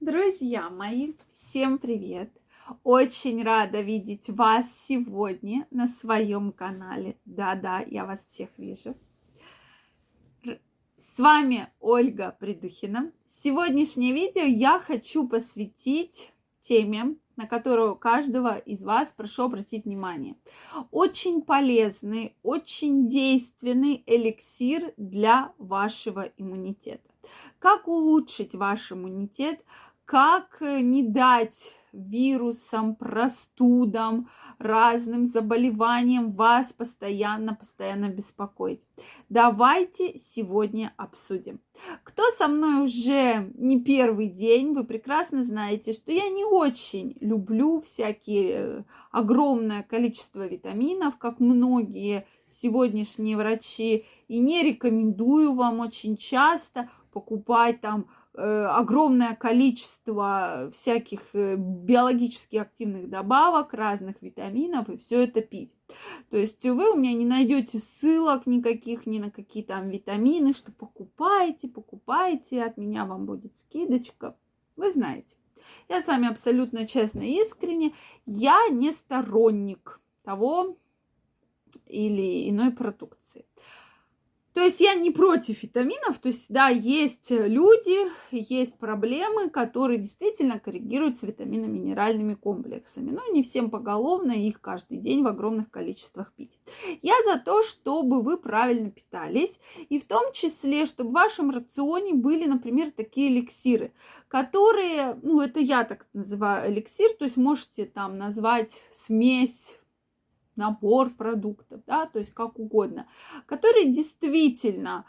Друзья мои, всем привет! Очень рада видеть вас сегодня на своем канале. Да-да, я вас всех вижу. С вами Ольга Придухина. Сегодняшнее видео я хочу посвятить теме, на которую каждого из вас прошу обратить внимание. Очень полезный, очень действенный эликсир для вашего иммунитета. Как улучшить ваш иммунитет? как э, не дать вирусам, простудам, разным заболеваниям вас постоянно, постоянно беспокоить. Давайте сегодня обсудим. Кто со мной уже не первый день, вы прекрасно знаете, что я не очень люблю всякие э, огромное количество витаминов, как многие сегодняшние врачи, и не рекомендую вам очень часто покупать там Э, огромное количество всяких э, биологически активных добавок, разных витаминов и все это пить. То есть вы у меня не найдете ссылок никаких ни на какие там витамины, что покупайте, покупайте, от меня вам будет скидочка. Вы знаете. Я с вами абсолютно честно и искренне. Я не сторонник того или иной продукции. То есть я не против витаминов, то есть, да, есть люди, есть проблемы, которые действительно коррегируются витаминно-минеральными комплексами, но не всем поголовно их каждый день в огромных количествах пить. Я за то, чтобы вы правильно питались, и в том числе, чтобы в вашем рационе были, например, такие эликсиры, которые, ну, это я так называю эликсир, то есть можете там назвать смесь набор продуктов, да, то есть как угодно, которые действительно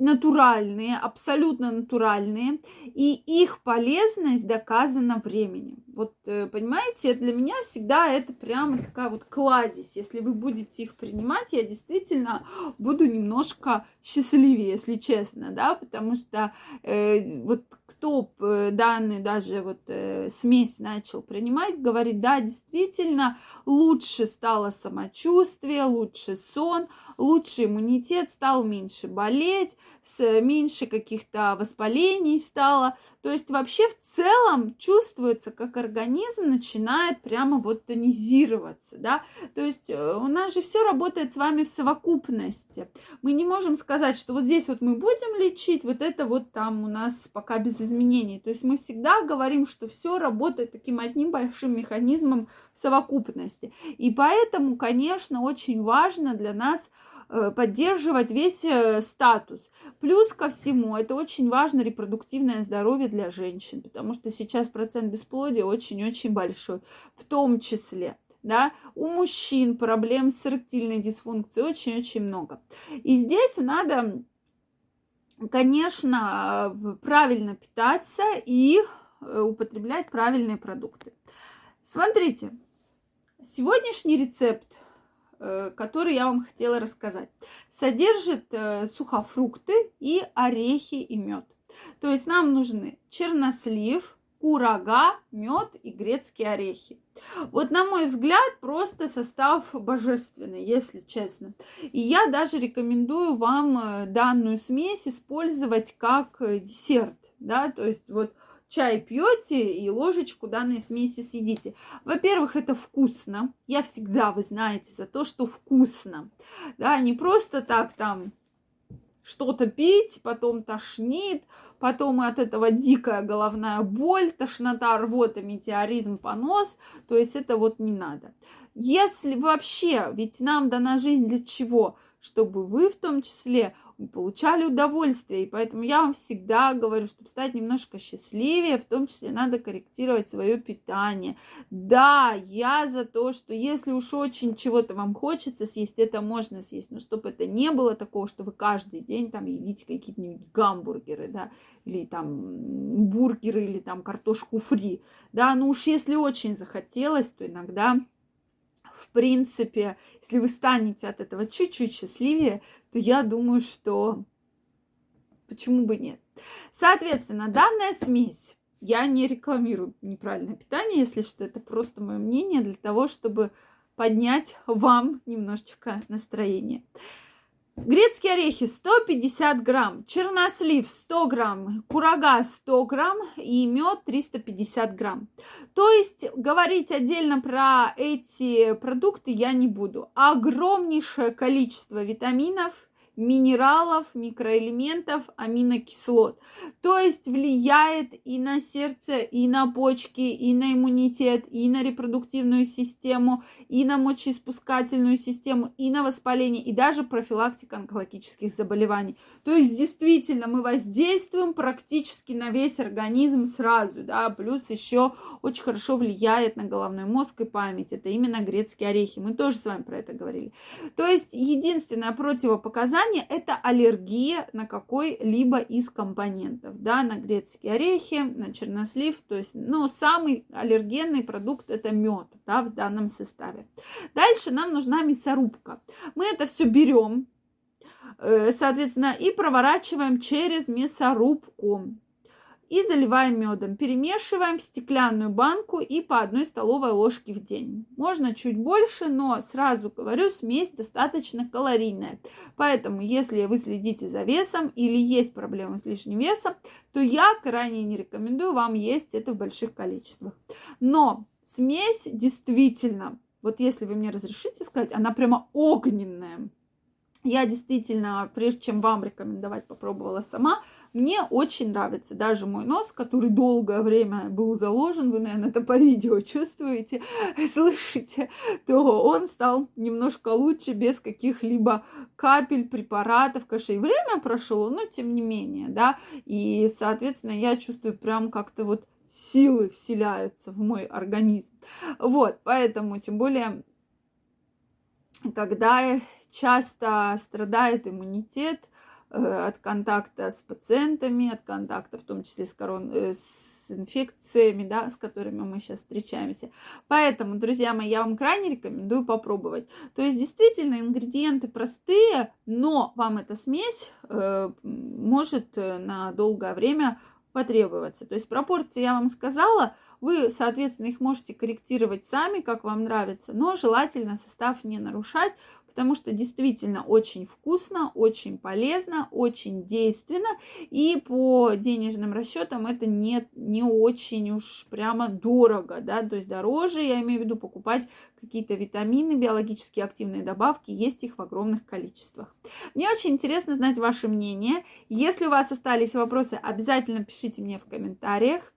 натуральные, абсолютно натуральные, и их полезность доказана временем. Вот, э, понимаете, для меня всегда это прямо такая вот кладезь. Если вы будете их принимать, я действительно буду немножко счастливее, если честно, да, потому что э, вот кто э, данные даже вот э, смесь начал принимать, говорит, да, действительно, лучше стало самочувствие, лучше сон, лучше иммунитет, стал меньше болеть, меньше каких-то воспалений стало. То есть вообще в целом чувствуется, как организм начинает прямо вот тонизироваться, да. То есть э, у нас же все работает с вами в совокупности. Мы не можем сказать, что вот здесь вот мы будем лечить, вот это вот там у нас пока без изменений. То есть мы всегда говорим, что все работает таким одним большим механизмом совокупности. И поэтому, конечно, очень важно для нас Э, поддерживать весь э, статус. Плюс ко всему, это очень важно репродуктивное здоровье для женщин, потому что сейчас процент бесплодия очень-очень большой, в том числе. Да, у мужчин проблем с эректильной дисфункцией очень-очень много. И здесь надо, конечно, правильно питаться и э, употреблять правильные продукты. Смотрите, сегодняшний рецепт Э, который я вам хотела рассказать. Содержит э, сухофрукты и орехи и мед. То есть нам нужны чернослив, курага, мед и грецкие орехи. Вот на мой взгляд, просто состав божественный, если честно. И я даже рекомендую вам э, данную смесь использовать как десерт. Да, то есть вот чай пьете и ложечку данной смеси съедите. Во-первых, это вкусно. Я всегда, вы знаете, за то, что вкусно. Да, не просто так там что-то пить, потом тошнит, потом от этого дикая головная боль, тошнота, рвота, метеоризм, понос. То есть это вот не надо. Если вообще, ведь нам дана жизнь для чего? Чтобы вы в том числе получали удовольствие. И поэтому я вам всегда говорю, чтобы стать немножко счастливее, в том числе надо корректировать свое питание. Да, я за то, что если уж очень чего-то вам хочется съесть, это можно съесть, но чтобы это не было такого, что вы каждый день там едите какие-нибудь гамбургеры, да, или там бургеры, или там картошку фри, да, ну уж если очень захотелось, то иногда принципе, если вы станете от этого чуть-чуть счастливее, то я думаю, что почему бы нет. Соответственно, данная смесь, я не рекламирую неправильное питание, если что, это просто мое мнение для того, чтобы поднять вам немножечко настроение. Грецкие орехи 150 грамм, чернослив 100 грамм, курага 100 грамм и мед 350 грамм. То есть говорить отдельно про эти продукты я не буду. Огромнейшее количество витаминов – минералов, микроэлементов, аминокислот. То есть влияет и на сердце, и на почки, и на иммунитет, и на репродуктивную систему, и на мочеиспускательную систему, и на воспаление, и даже профилактика онкологических заболеваний. То есть действительно мы воздействуем практически на весь организм сразу, да, плюс еще очень хорошо влияет на головной мозг и память. Это именно грецкие орехи. Мы тоже с вами про это говорили. То есть единственное противопоказание питания – это аллергия на какой-либо из компонентов, да, на грецкие орехи, на чернослив, то есть, ну, самый аллергенный продукт – это мед, да, в данном составе. Дальше нам нужна мясорубка. Мы это все берем, э, соответственно, и проворачиваем через мясорубку и заливаем медом. Перемешиваем в стеклянную банку и по одной столовой ложке в день. Можно чуть больше, но сразу говорю, смесь достаточно калорийная. Поэтому, если вы следите за весом или есть проблемы с лишним весом, то я крайне не рекомендую вам есть это в больших количествах. Но смесь действительно, вот если вы мне разрешите сказать, она прямо огненная. Я действительно, прежде чем вам рекомендовать, попробовала сама. Мне очень нравится даже мой нос, который долгое время был заложен, вы, наверное, это по видео чувствуете, слышите, то он стал немножко лучше, без каких-либо капель, препаратов, кашей. Время прошло, но тем не менее, да, и, соответственно, я чувствую прям как-то вот силы вселяются в мой организм. Вот, поэтому, тем более, когда часто страдает иммунитет, от контакта с пациентами, от контакта в том числе с, корон... Э, с инфекциями, да, с которыми мы сейчас встречаемся. Поэтому, друзья мои, я вам крайне рекомендую попробовать. То есть, действительно, ингредиенты простые, но вам эта смесь э, может э, на долгое время потребоваться. То есть пропорции я вам сказала, вы, соответственно, их можете корректировать сами, как вам нравится, но желательно состав не нарушать, потому что действительно очень вкусно, очень полезно, очень действенно, и по денежным расчетам это не, не очень уж прямо дорого, да, то есть дороже, я имею в виду покупать какие-то витамины, биологически активные добавки, есть их в огромных количествах. Мне очень интересно знать ваше мнение. Если у вас остались вопросы, обязательно пишите мне в комментариях.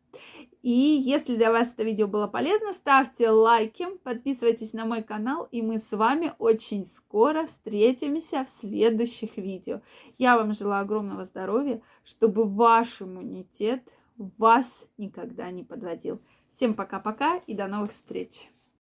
И если для вас это видео было полезно, ставьте лайки, подписывайтесь на мой канал, и мы с вами очень скоро встретимся в следующих видео. Я вам желаю огромного здоровья, чтобы ваш иммунитет вас никогда не подводил. Всем пока-пока и до новых встреч!